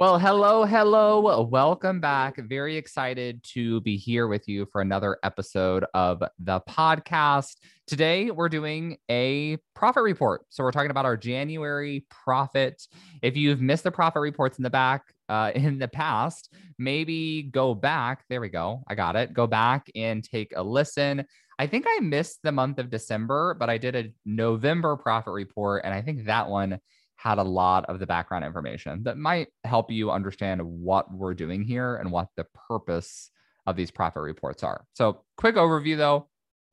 Well, hello, hello. Welcome back. Very excited to be here with you for another episode of the podcast. Today, we're doing a profit report. So, we're talking about our January profit. If you've missed the profit reports in the back, uh, in the past, maybe go back. There we go. I got it. Go back and take a listen. I think I missed the month of December, but I did a November profit report. And I think that one had a lot of the background information that might help you understand what we're doing here and what the purpose of these profit reports are. So, quick overview though.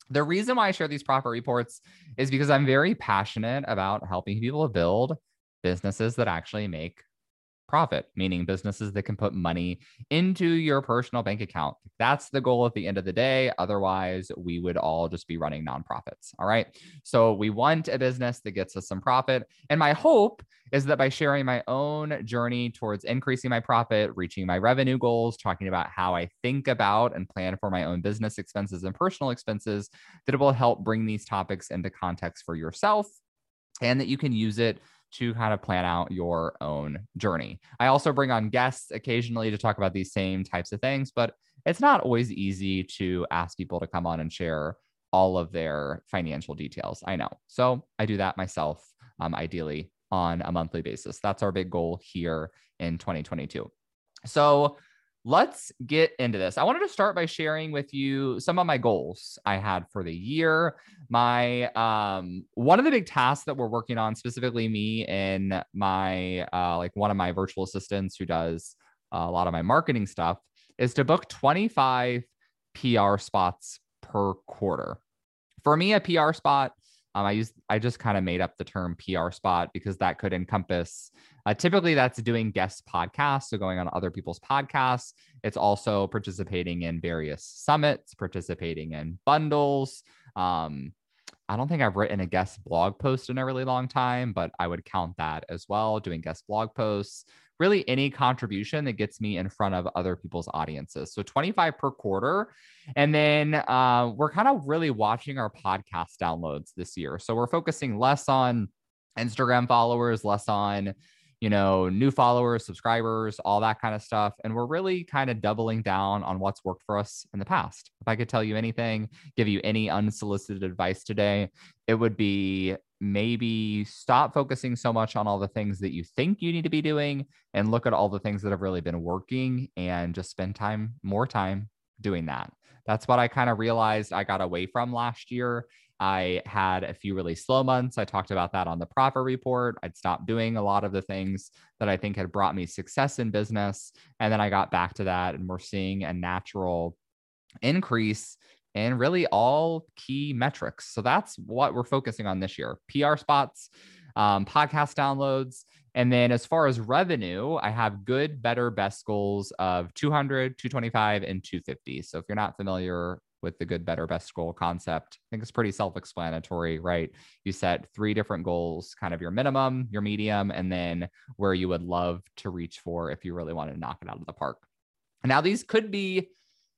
The reason why I share these profit reports is because I'm very passionate about helping people build businesses that actually make profit, meaning businesses that can put money into your personal bank account. That's the goal at the end of the day. Otherwise, we would all just be running nonprofits. All right. So we want a business that gets us some profit. And my hope is that by sharing my own journey towards increasing my profit, reaching my revenue goals, talking about how I think about and plan for my own business expenses and personal expenses, that it will help bring these topics into context for yourself and that you can use it to kind of plan out your own journey. I also bring on guests occasionally to talk about these same types of things, but it's not always easy to ask people to come on and share all of their financial details. I know. So I do that myself, um, ideally on a monthly basis. That's our big goal here in 2022. So let's get into this. I wanted to start by sharing with you some of my goals I had for the year. My um one of the big tasks that we're working on specifically me and my uh like one of my virtual assistants who does a lot of my marketing stuff is to book 25 PR spots per quarter. For me a PR spot um, I use I just kind of made up the term PR spot because that could encompass. Uh, typically, that's doing guest podcasts, so going on other people's podcasts. It's also participating in various summits, participating in bundles. Um, I don't think I've written a guest blog post in a really long time, but I would count that as well. Doing guest blog posts, really any contribution that gets me in front of other people's audiences. So 25 per quarter. And then uh, we're kind of really watching our podcast downloads this year. So we're focusing less on Instagram followers, less on you know, new followers, subscribers, all that kind of stuff. And we're really kind of doubling down on what's worked for us in the past. If I could tell you anything, give you any unsolicited advice today, it would be maybe stop focusing so much on all the things that you think you need to be doing and look at all the things that have really been working and just spend time, more time doing that. That's what I kind of realized I got away from last year. I had a few really slow months. I talked about that on the profit report. I'd stopped doing a lot of the things that I think had brought me success in business. And then I got back to that, and we're seeing a natural increase in really all key metrics. So that's what we're focusing on this year PR spots, um, podcast downloads. And then as far as revenue, I have good, better, best goals of 200, 225, and 250. So if you're not familiar with the good, better, best goal concept, I think it's pretty self explanatory, right? You set three different goals kind of your minimum, your medium, and then where you would love to reach for if you really want to knock it out of the park. Now, these could be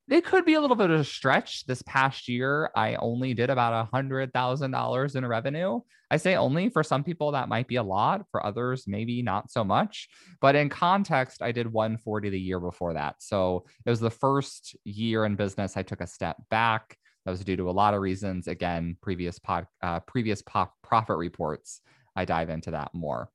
it could be a little bit of a stretch. This past year, I only did about a hundred thousand dollars in revenue. I say only for some people that might be a lot. For others, maybe not so much. But in context, I did 140 the year before that. So it was the first year in business I took a step back. That was due to a lot of reasons. Again, previous pod, uh, previous pop profit reports. I dive into that more.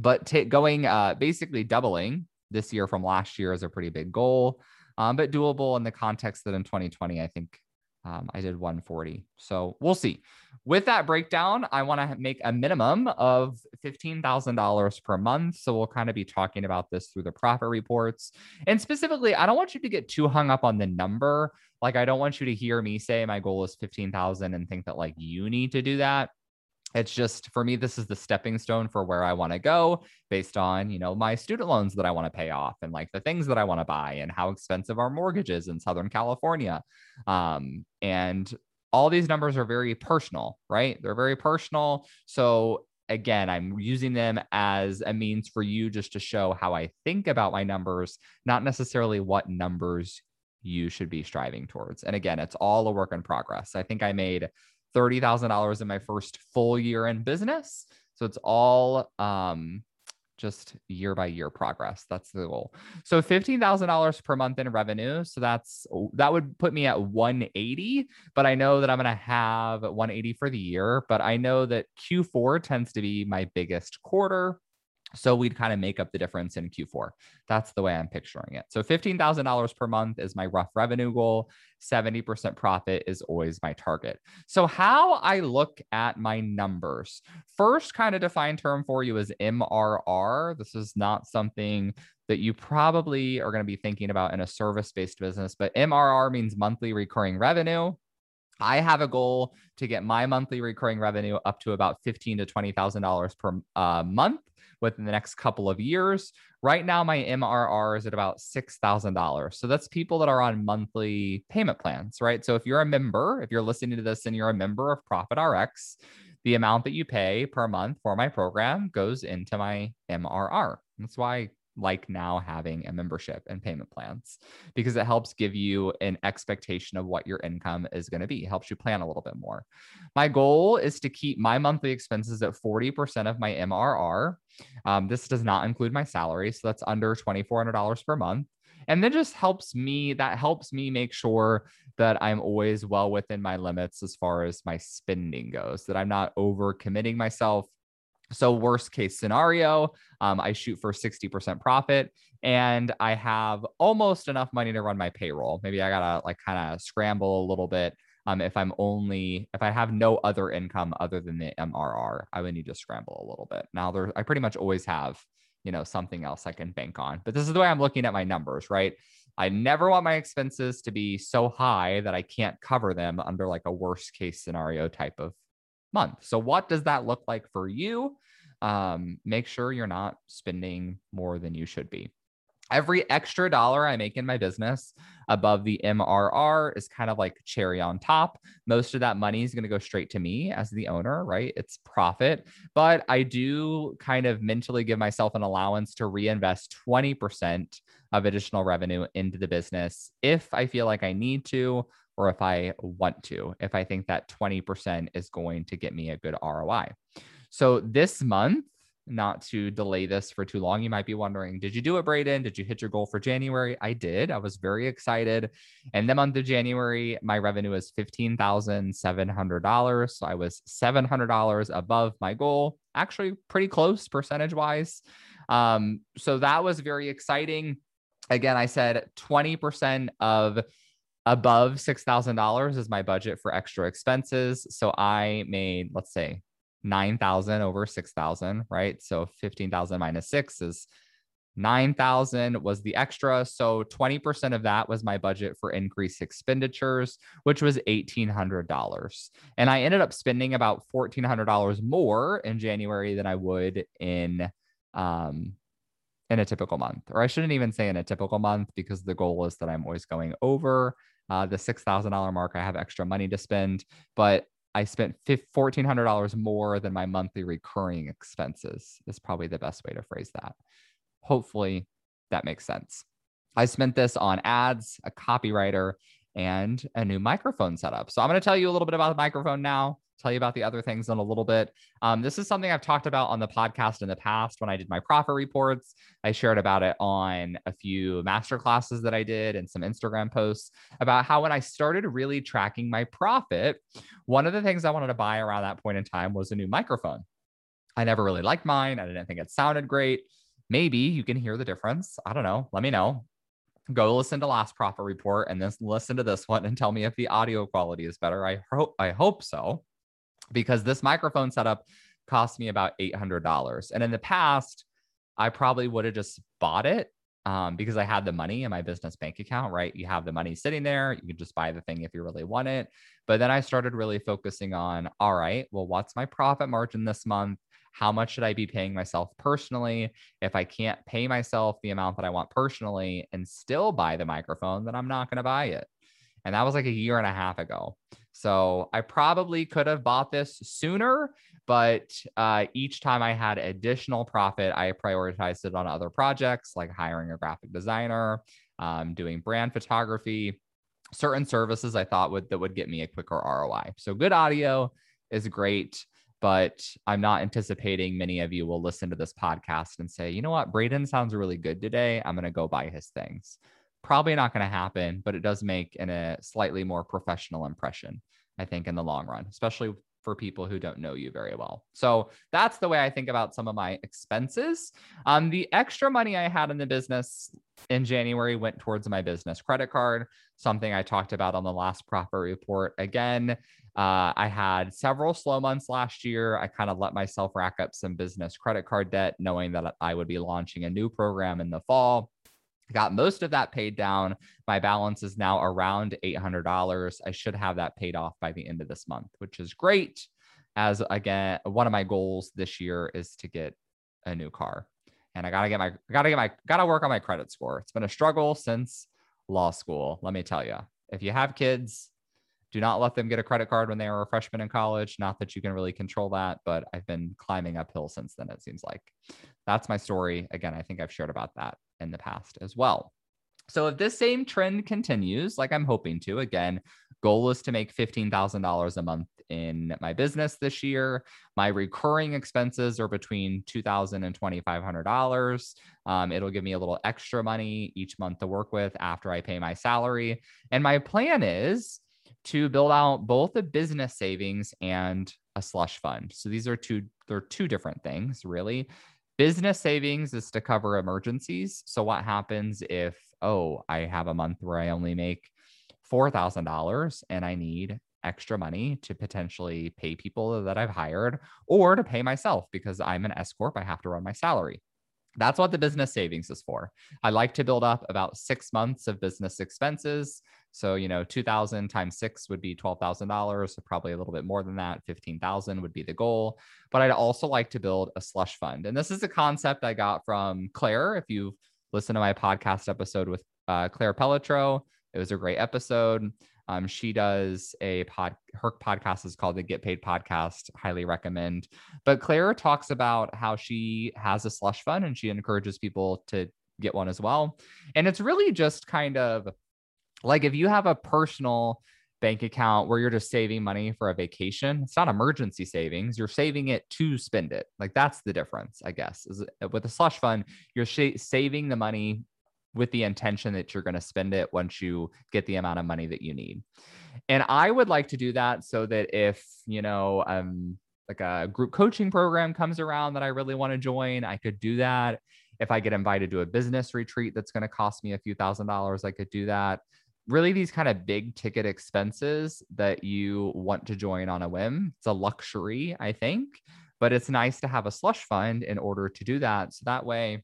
But t- going uh, basically doubling this year from last year is a pretty big goal um, but doable in the context that in 2020, I think um, I did 140. So we'll see. With that breakdown, I want to make a minimum of $15,000 per month. So we'll kind of be talking about this through the profit reports. And specifically, I don't want you to get too hung up on the number. Like, I don't want you to hear me say my goal is 15,000 and think that like you need to do that. It's just for me this is the stepping stone for where i want to go based on you know my student loans that i want to pay off and like the things that i want to buy and how expensive our mortgages in southern california. Um, and all these numbers are very personal right? They're very personal. So again i'm using them as a means for you just to show how i think about my numbers not necessarily what numbers you should be striving towards. And again it's all a work in progress. I think i made $30,000 in my first full year in business. So it's all um, just year by year progress. That's the goal. So $15,000 per month in revenue. So that's that would put me at 180, but I know that I'm going to have 180 for the year, but I know that Q4 tends to be my biggest quarter. So we'd kind of make up the difference in Q4. That's the way I'm picturing it. So $15,000 per month is my rough revenue goal. 70% profit is always my target. So, how I look at my numbers first, kind of defined term for you is MRR. This is not something that you probably are going to be thinking about in a service based business, but MRR means monthly recurring revenue. I have a goal to get my monthly recurring revenue up to about fifteen to twenty thousand dollars per uh, month within the next couple of years. Right now, my MRR is at about $6,000. So that's people that are on monthly payment plans, right? So if you're a member, if you're listening to this and you're a member of Profit RX, the amount that you pay per month for my program goes into my MRR. That's why like now having a membership and payment plans because it helps give you an expectation of what your income is going to be, it helps you plan a little bit more. My goal is to keep my monthly expenses at 40% of my MRR. Um, this does not include my salary, so that's under $2,400 per month. And then just helps me, that helps me make sure that I'm always well within my limits as far as my spending goes, that I'm not over committing myself so, worst case scenario, um, I shoot for 60% profit and I have almost enough money to run my payroll. Maybe I gotta like kind of scramble a little bit. Um, if I'm only if I have no other income other than the MRR, I would need to scramble a little bit. Now there, I pretty much always have you know something else I can bank on. But this is the way I'm looking at my numbers, right? I never want my expenses to be so high that I can't cover them under like a worst case scenario type of month. So, what does that look like for you? Um, make sure you're not spending more than you should be. Every extra dollar I make in my business above the MRR is kind of like cherry on top. Most of that money is going to go straight to me as the owner, right? It's profit. But I do kind of mentally give myself an allowance to reinvest 20% of additional revenue into the business if I feel like I need to or if I want to, if I think that 20% is going to get me a good ROI. So this month, not to delay this for too long, you might be wondering, did you do it, Braden? Did you hit your goal for January? I did. I was very excited. And the month of January, my revenue was $15,700. So I was $700 above my goal, actually pretty close percentage wise. Um, so that was very exciting. Again, I said 20% of above $6,000 is my budget for extra expenses. So I made, let's say, 9,000 over 6,000, right? So 15,000 minus six is 9,000 was the extra. So 20% of that was my budget for increased expenditures, which was $1,800. And I ended up spending about $1,400 more in January than I would in, um, in a typical month, or I shouldn't even say in a typical month because the goal is that I'm always going over uh, the $6,000 mark. I have extra money to spend, but I spent $1,400 more than my monthly recurring expenses, is probably the best way to phrase that. Hopefully that makes sense. I spent this on ads, a copywriter, and a new microphone setup. So I'm going to tell you a little bit about the microphone now tell you about the other things in a little bit. Um, this is something I've talked about on the podcast in the past when I did my profit reports. I shared about it on a few master classes that I did and some Instagram posts about how when I started really tracking my profit, one of the things I wanted to buy around that point in time was a new microphone. I never really liked mine. I didn't think it sounded great. Maybe you can hear the difference. I don't know. Let me know go listen to last profit report and then listen to this one and tell me if the audio quality is better. I hope I hope so because this microphone setup cost me about $800. And in the past, I probably would have just bought it um, because I had the money in my business bank account, right? You have the money sitting there. You can just buy the thing if you really want it. But then I started really focusing on all right, well, what's my profit margin this month? How much should I be paying myself personally? If I can't pay myself the amount that I want personally and still buy the microphone, then I'm not going to buy it. And that was like a year and a half ago. So I probably could have bought this sooner, but uh, each time I had additional profit, I prioritized it on other projects like hiring a graphic designer, um, doing brand photography, certain services I thought would that would get me a quicker ROI. So good audio is great, but I'm not anticipating many of you will listen to this podcast and say, you know what, Braden sounds really good today. I'm to go buy his things. Probably not going to happen, but it does make an, a slightly more professional impression, I think, in the long run, especially for people who don't know you very well. So that's the way I think about some of my expenses. Um, the extra money I had in the business in January went towards my business credit card, something I talked about on the last profit report. Again, uh, I had several slow months last year. I kind of let myself rack up some business credit card debt, knowing that I would be launching a new program in the fall got most of that paid down. My balance is now around $800. I should have that paid off by the end of this month, which is great. As again, one of my goals this year is to get a new car. And I gotta get my gotta get my gotta work on my credit score. It's been a struggle since law school. Let me tell you. If you have kids, do not let them get a credit card when they are a freshman in college. Not that you can really control that, but I've been climbing uphill since then, it seems like. That's my story. Again, I think I've shared about that in the past as well. So if this same trend continues, like I'm hoping to, again, goal is to make $15,000 a month in my business this year. My recurring expenses are between $2,000 and $2,500. Um, it'll give me a little extra money each month to work with after I pay my salary. And my plan is to build out both a business savings and a slush fund. So these are two, they're two different things, really. Business savings is to cover emergencies. So, what happens if, oh, I have a month where I only make $4,000 and I need extra money to potentially pay people that I've hired or to pay myself because I'm an S Corp, I have to run my salary. That's what the business savings is for. I like to build up about six months of business expenses. So, you know, 2000 times six would be $12,000. So probably a little bit more than that. 15,000 would be the goal. But I'd also like to build a slush fund. And this is a concept I got from Claire. If you've listened to my podcast episode with uh, Claire Pelletreau, it was a great episode. Um, she does a pod, her podcast is called the Get Paid Podcast. Highly recommend. But Claire talks about how she has a slush fund and she encourages people to get one as well. And it's really just kind of like if you have a personal bank account where you're just saving money for a vacation, it's not emergency savings. You're saving it to spend it. Like that's the difference, I guess. Is with a slush fund, you're sh- saving the money with the intention that you're going to spend it once you get the amount of money that you need. And I would like to do that so that if, you know, um like a group coaching program comes around that I really want to join, I could do that. If I get invited to a business retreat that's going to cost me a few thousand dollars, I could do that. Really, these kind of big ticket expenses that you want to join on a whim. It's a luxury, I think, but it's nice to have a slush fund in order to do that. So that way,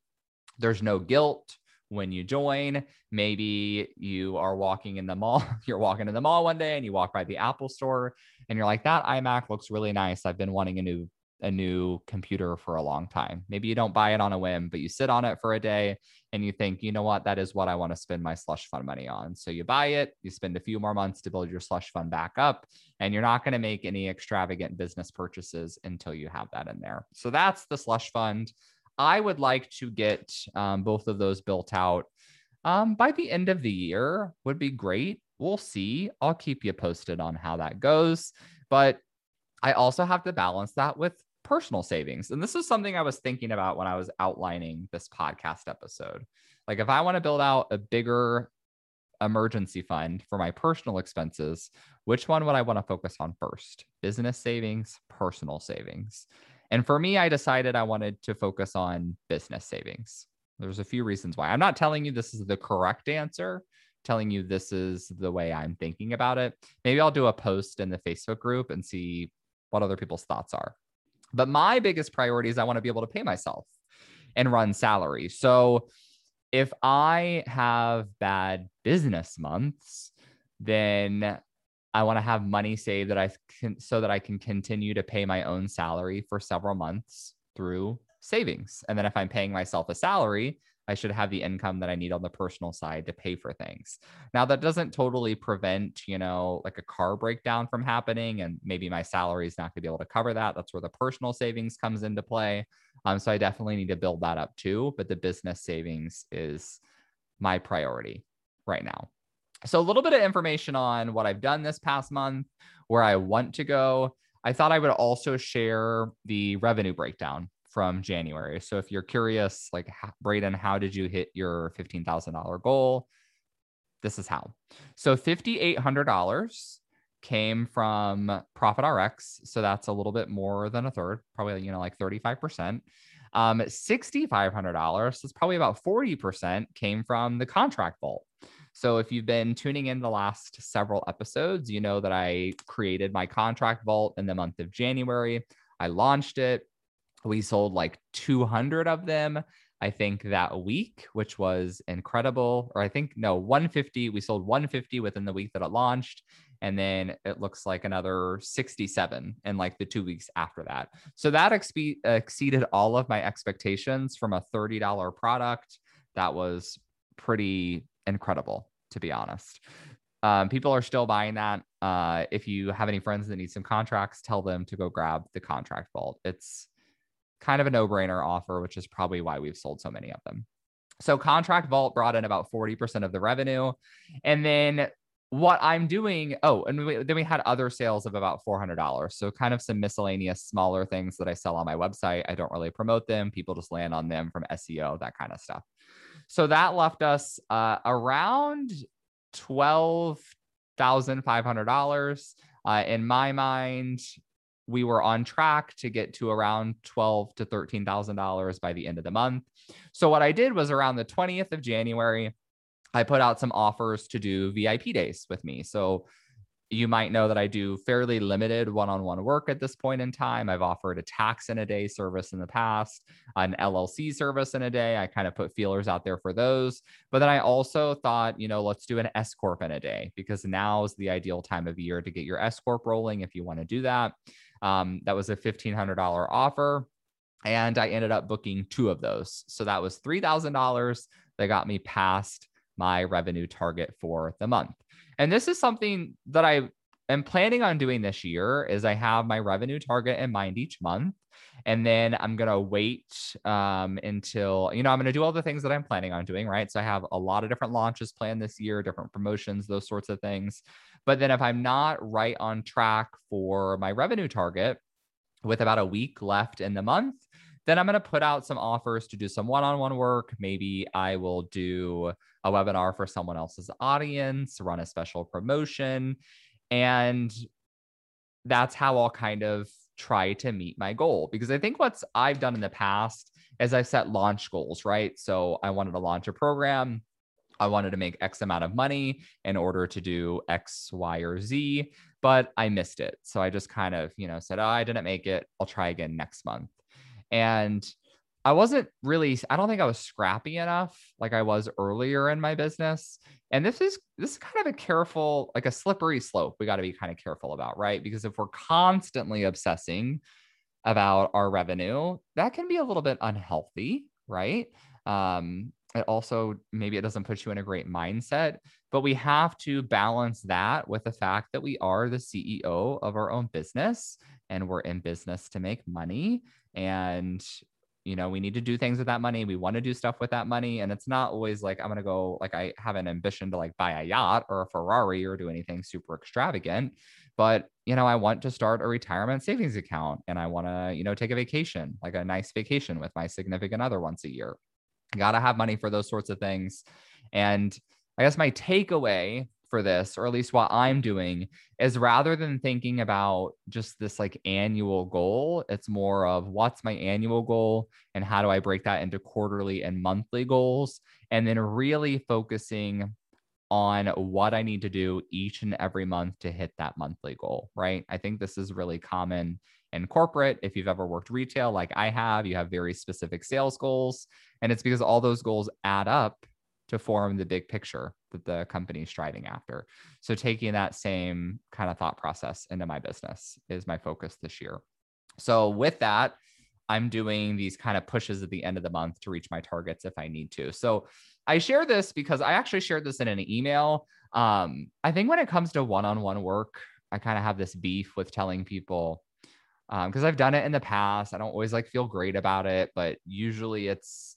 there's no guilt when you join. Maybe you are walking in the mall, you're walking in the mall one day and you walk by the Apple store and you're like, that iMac looks really nice. I've been wanting a new a new computer for a long time. Maybe you don't buy it on a whim, but you sit on it for a day and you think, you know what, that is what I want to spend my slush fund money on. So you buy it, you spend a few more months to build your slush fund back up, and you're not going to make any extravagant business purchases until you have that in there. So that's the slush fund. I would like to get um, both of those built out um, by the end of the year, would be great. We'll see. I'll keep you posted on how that goes. But I also have to balance that with personal savings. And this is something I was thinking about when I was outlining this podcast episode. Like, if I want to build out a bigger emergency fund for my personal expenses, which one would I want to focus on first? Business savings, personal savings. And for me, I decided I wanted to focus on business savings. There's a few reasons why. I'm not telling you this is the correct answer, telling you this is the way I'm thinking about it. Maybe I'll do a post in the Facebook group and see what other people's thoughts are. But my biggest priority is I want to be able to pay myself and run salary. So if I have bad business months, then I want to have money saved that I can so that I can continue to pay my own salary for several months through savings. And then if I'm paying myself a salary, I should have the income that I need on the personal side to pay for things. Now that doesn't totally prevent, you know, like a car breakdown from happening and maybe my salary is not going to be able to cover that. That's where the personal savings comes into play. Um so I definitely need to build that up too, but the business savings is my priority right now. So a little bit of information on what I've done this past month, where I want to go. I thought I would also share the revenue breakdown from January. So if you're curious, like Braden, how did you hit your $15,000 goal? This is how. So $5,800 came from Profit RX. So that's a little bit more than a third, probably, you know, like 35%. Um, $6,500, that's probably about 40% came from the contract vault. So if you've been tuning in the last several episodes, you know that I created my contract vault in the month of January. I launched it we sold like 200 of them i think that week which was incredible. Or i think no 150 we sold 150 within the week that it launched and then it looks like another 67 in like the two weeks after that. So that expe- exceeded all of my expectations from a $30 product. That was pretty incredible to be honest. Um, people are still buying that. Uh, if you have any friends that need some contracts tell them to go grab the contract vault. It's kind of a no brainer offer, which is probably why we've sold so many of them. So Contract Vault brought in about 40% of the revenue. And then what I'm doing, oh, and we, then we had other sales of about $400. So kind of some miscellaneous smaller things that I sell on my website. I don't really promote them. People just land on them from SEO, that kind of stuff. So that left us uh, around $12,500. Uh, in my mind, we were on track to get to around twelve to thirteen thousand dollars by the end of the month. So what I did was around the twentieth of January, I put out some offers to do VIP days with me. So you might know that I do fairly limited one on one work at this point in time. I've offered a tax in a day service in the past, an LLC service in a day. I kind of put feelers out there for those. But then I also thought, you know, let's do an S Corp in a day because now is the ideal time of year to get your S Corp rolling if you want to do that. Um, that was a $1,500 offer. And I ended up booking two of those. So that was $3,000 that got me past my revenue target for the month. And this is something that I am planning on doing this year is I have my revenue target in mind each month. And then I'm going to wait um, until, you know, I'm going to do all the things that I'm planning on doing, right? So I have a lot of different launches planned this year, different promotions, those sorts of things. But then if I'm not right on track for my revenue target with about a week left in the month, then I'm going to put out some offers to do some one on one work. Maybe I will do a webinar for someone else's audience, run a special promotion. And that's how I'll kind of try to meet my goal. Because I think what's I've done in the past is I set launch goals, right? So I wanted to launch a program. I wanted to make X amount of money in order to do X, Y, or Z, but I missed it. So I just kind of, you know, said, oh, I didn't make it. I'll try again next month. And I wasn't really, I don't think I was scrappy enough like I was earlier in my business. And this is this is kind of a careful, like a slippery slope we got to be kind of careful about, right? Because if we're constantly obsessing about our revenue, that can be a little bit unhealthy, right? Um, it also maybe it doesn't put you in a great mindset but we have to balance that with the fact that we are the ceo of our own business and we're in business to make money. And you know we need to do things with that money. We want to do stuff with that money. And it's not always like i'm going to go like i have an ambition to like buy a yacht or a ferrari or do anything super extravagant. But you know i want to start a retirement savings account and i want to you know take a vacation like a nice vacation with my significant other once a year Got to have money for those sorts of things. And I guess my takeaway for this, or at least what I'm doing, is rather than thinking about just this like annual goal, it's more of what's my annual goal and how do I break that into quarterly and monthly goals? And then really focusing on what I need to do each and every month to hit that monthly goal, right? I think this is really common in corporate. If you've ever worked retail like I have, you have very specific sales goals. And it's because all those goals add up to form the big picture that the company is striving after. So taking that same kind of thought process into my business is my focus this year. So with that, I'm doing these kind of pushes at the end of the month to reach my targets if I need to. So I share this because I actually shared this in an email. Um, I think when it comes to one on one work, I kind of have this beef with telling people because um, I've done it in the past. I don't always like feel great about it, but usually it's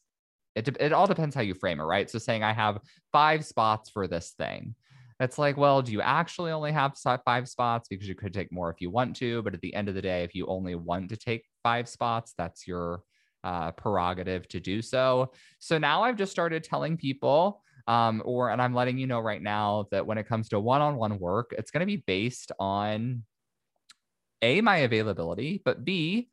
it, it all depends how you frame it, right? So saying I have five spots for this thing. It's like, well, do you actually only have five spots? Because you could take more if you want to. But at the end of the day, if you only want to take five spots, that's your uh, prerogative to do so. So now I've just started telling people, um, or, and I'm letting you know right now that when it comes to one on one work, it's going to be based on A, my availability, but B,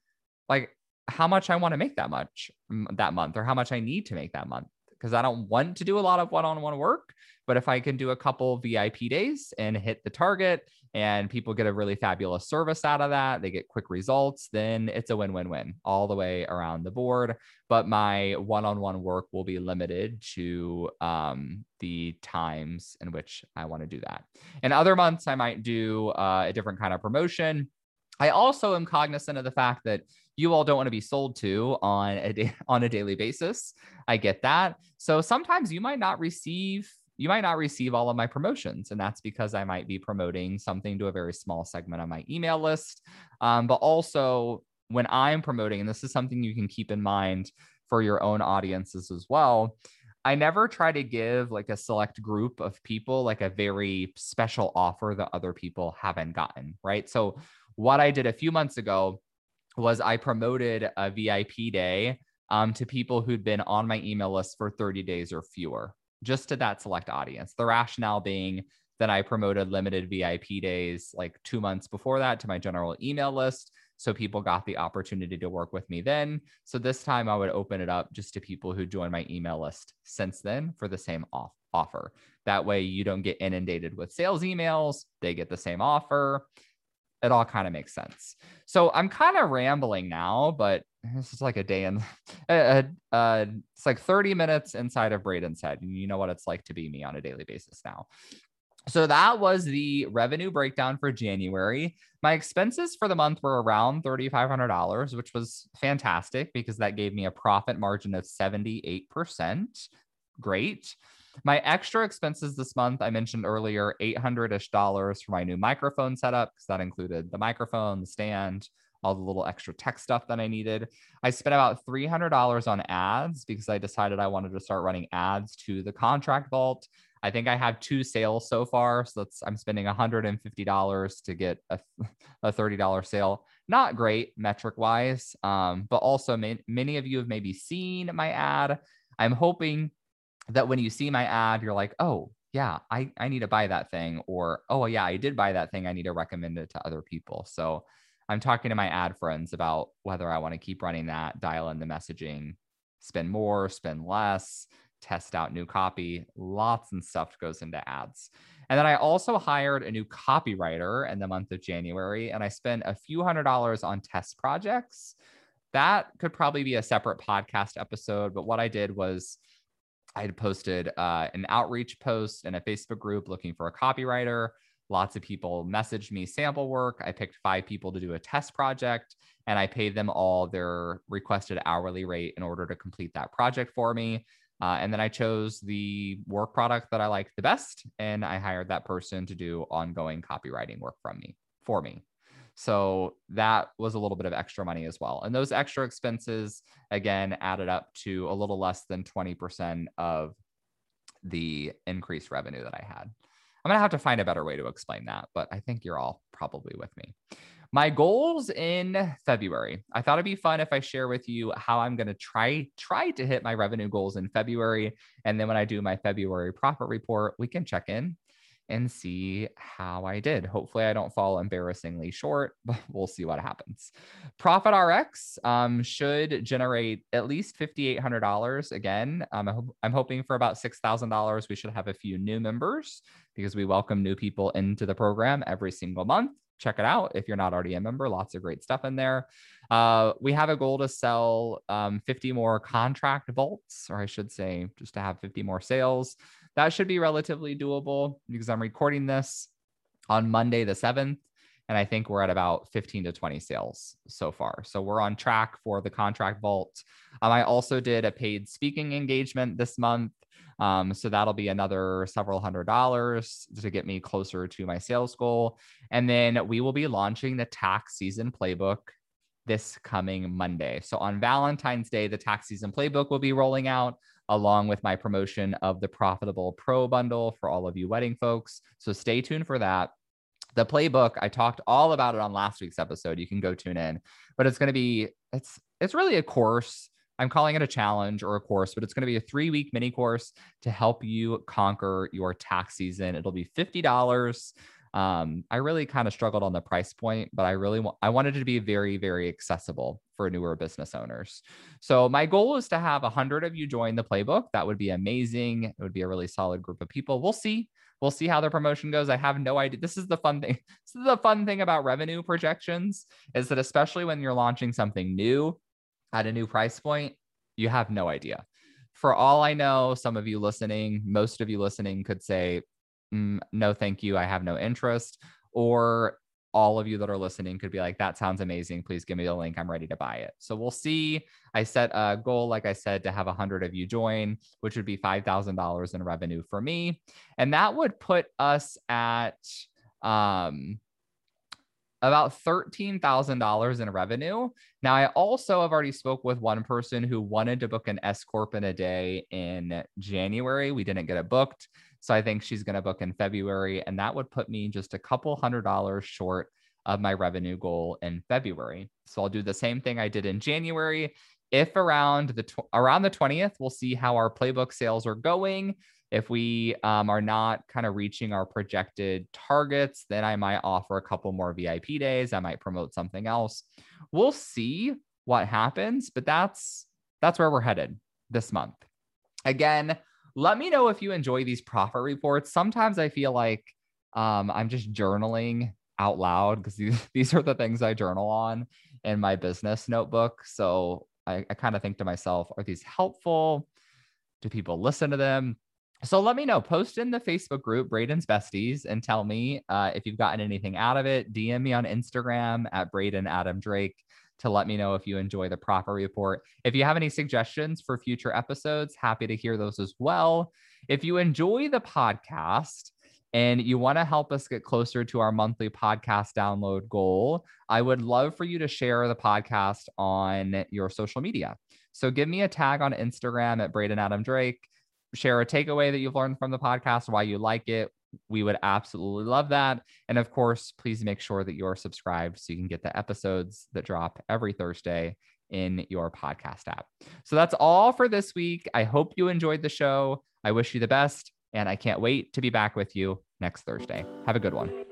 like how much I want to make that much that month or how much I need to make that month because I don't want to do a lot of one on one work. But if I can do a couple VIP days and hit the target and people get a really fabulous service out of that, they get quick results, then it's a win win win all the way around the board. But my one on one work will be limited to um, the times in which I want to do that. In other months, I might do uh, a different kind of promotion. I also am cognizant of the fact that you all don't want to be sold to on a on a daily basis. I get that. So sometimes you might not receive you might not receive all of my promotions, and that's because I might be promoting something to a very small segment on my email list. Um, but also when I'm promoting, and this is something you can keep in mind for your own audiences as well. I never try to give like a select group of people like a very special offer that other people haven't gotten, right? So, what I did a few months ago was I promoted a VIP day um, to people who'd been on my email list for 30 days or fewer, just to that select audience. The rationale being that I promoted limited VIP days like two months before that to my general email list. So people got the opportunity to work with me then. So this time I would open it up just to people who joined my email list since then for the same off- offer. That way you don't get inundated with sales emails, they get the same offer it all kind of makes sense. So I'm kind of rambling now, but this is like a day in, uh, uh, it's like 30 minutes inside of Braden's head. And you know what it's like to be me on a daily basis now. So that was the revenue breakdown for January. My expenses for the month were around $3,500, which was fantastic because that gave me a profit margin of 78%. Great. My extra expenses this month, I mentioned earlier, 800 ish dollars for my new microphone setup, because that included the microphone, the stand, all the little extra tech stuff that I needed. I spent about $300 on ads because I decided I wanted to start running ads to the contract vault. I think I have two sales so far. So that's I'm spending $150 to get a, a $30 sale. Not great metric wise, um, but also may, many of you have maybe seen my ad. I'm hoping that when you see my ad, you're like, oh, yeah, I, I need to buy that thing. Or, oh, yeah, I did buy that thing. I need to recommend it to other people. So I'm talking to my ad friends about whether I want to keep running that, dial in the messaging, spend more, spend less, test out new copy. Lots and stuff goes into ads. And then I also hired a new copywriter in the month of January, and I spent a few hundred dollars on test projects. That could probably be a separate podcast episode, but what I did was I had posted uh, an outreach post in a Facebook group looking for a copywriter. Lots of people messaged me sample work. I picked five people to do a test project and I paid them all their requested hourly rate in order to complete that project for me. Uh, and then I chose the work product that I liked the best and I hired that person to do ongoing copywriting work from me for me. So that was a little bit of extra money as well. And those extra expenses, again, added up to a little less than 20% of the increased revenue that I had. I'm going to have to find a better way to explain that, but I think you're all probably with me. My goals in February. I thought it'd be fun if I share with you how I'm going to try try to hit my revenue goals in February and then when I do my February profit report, we can check in and see how I did. Hopefully, I don't fall embarrassingly short, but we'll see what happens. Profit RX um, should generate at least $5,800. Again, um, I'm hoping for about $6,000. We should have a few new members because we welcome new people into the program every single month check it out if you're not already a member. Lots of great stuff in there. Uh, we have a goal to sell um, 50 more contract vaults, or I should say, just to have 50 more sales. That should be relatively doable because I'm recording this on Monday, the 7th. And I think we're at about 15 to 20 sales so far. So we're on track for the contract vault. Um, I also did a paid speaking engagement this month. Um, so that'll be another several hundred dollars to get me closer to my sales goal. And then we will be launching the tax season playbook this coming Monday. So on Valentine's Day, the tax season playbook will be rolling out along with my promotion of the profitable pro bundle for all of you wedding folks. So stay tuned for that. The playbook, I talked all about it on last week's episode. You can go tune in, but it's going to be it's it's really a course. I'm calling it a challenge or a course, but it's going to be a three week mini course to help you conquer your tax season. It'll be $50. Um, I really kind of struggled on the price point, but I really want I wanted it to be very, very accessible for newer business owners. So my goal is to have a hundred of you join the playbook. That would be amazing. It would be a really solid group of people. We'll see. We'll see how the promotion goes. I have no idea. This is the fun thing. This is the fun thing about revenue projections is that especially when you're launching something new at a new price point, you have no idea. For all I know, some of you listening, most of you listening could say, mm, no, thank you. I have no interest. Or all of you that are listening could be like, that sounds amazing. Please give me the link. I'm ready to buy it. So we'll see. I set a goal, like I said, to have 100 of you join, which would be $5,000 in revenue for me. And that would put us at um, about $13,000 in revenue. Now, I also have already spoke with one person who wanted to book an S Corp in a day in January. We didn't get it booked. So I think she's going to book in February, and that would put me just a couple hundred dollars short of my revenue goal in February. So I'll do the same thing I did in January. If around the tw- around the 20th, we'll see how our playbook sales are going. If we um, are not kind of reaching our projected targets, then I might offer a couple more VIP days. I might promote something else. We'll see what happens, but that's that's where we're headed this month. Again, let me know if you enjoy these profit reports. Sometimes I feel like um, I'm just journaling out loud because these, these are the things I journal on in my business notebook. So I, I kind of think to myself, are these helpful? Do people listen to them? So let me know. Post in the Facebook group, Braden's Besties, and tell me uh, if you've gotten anything out of it. DM me on Instagram at Braden Adam Drake to let me know if you enjoy the proper report. If you have any suggestions for future episodes, happy to hear those as well. If you enjoy the podcast, and you want to help us get closer to our monthly podcast download goal, I would love for you to share the podcast on your social media. So give me a tag on Instagram at Braden Adam Drake. Share a takeaway that you've learned from the podcast, why you like it, we would absolutely love that. And of course, please make sure that you're subscribed so you can get the episodes that drop every Thursday in your podcast app. So that's all for this week. I hope you enjoyed the show. I wish you the best, and I can't wait to be back with you next Thursday. Have a good one.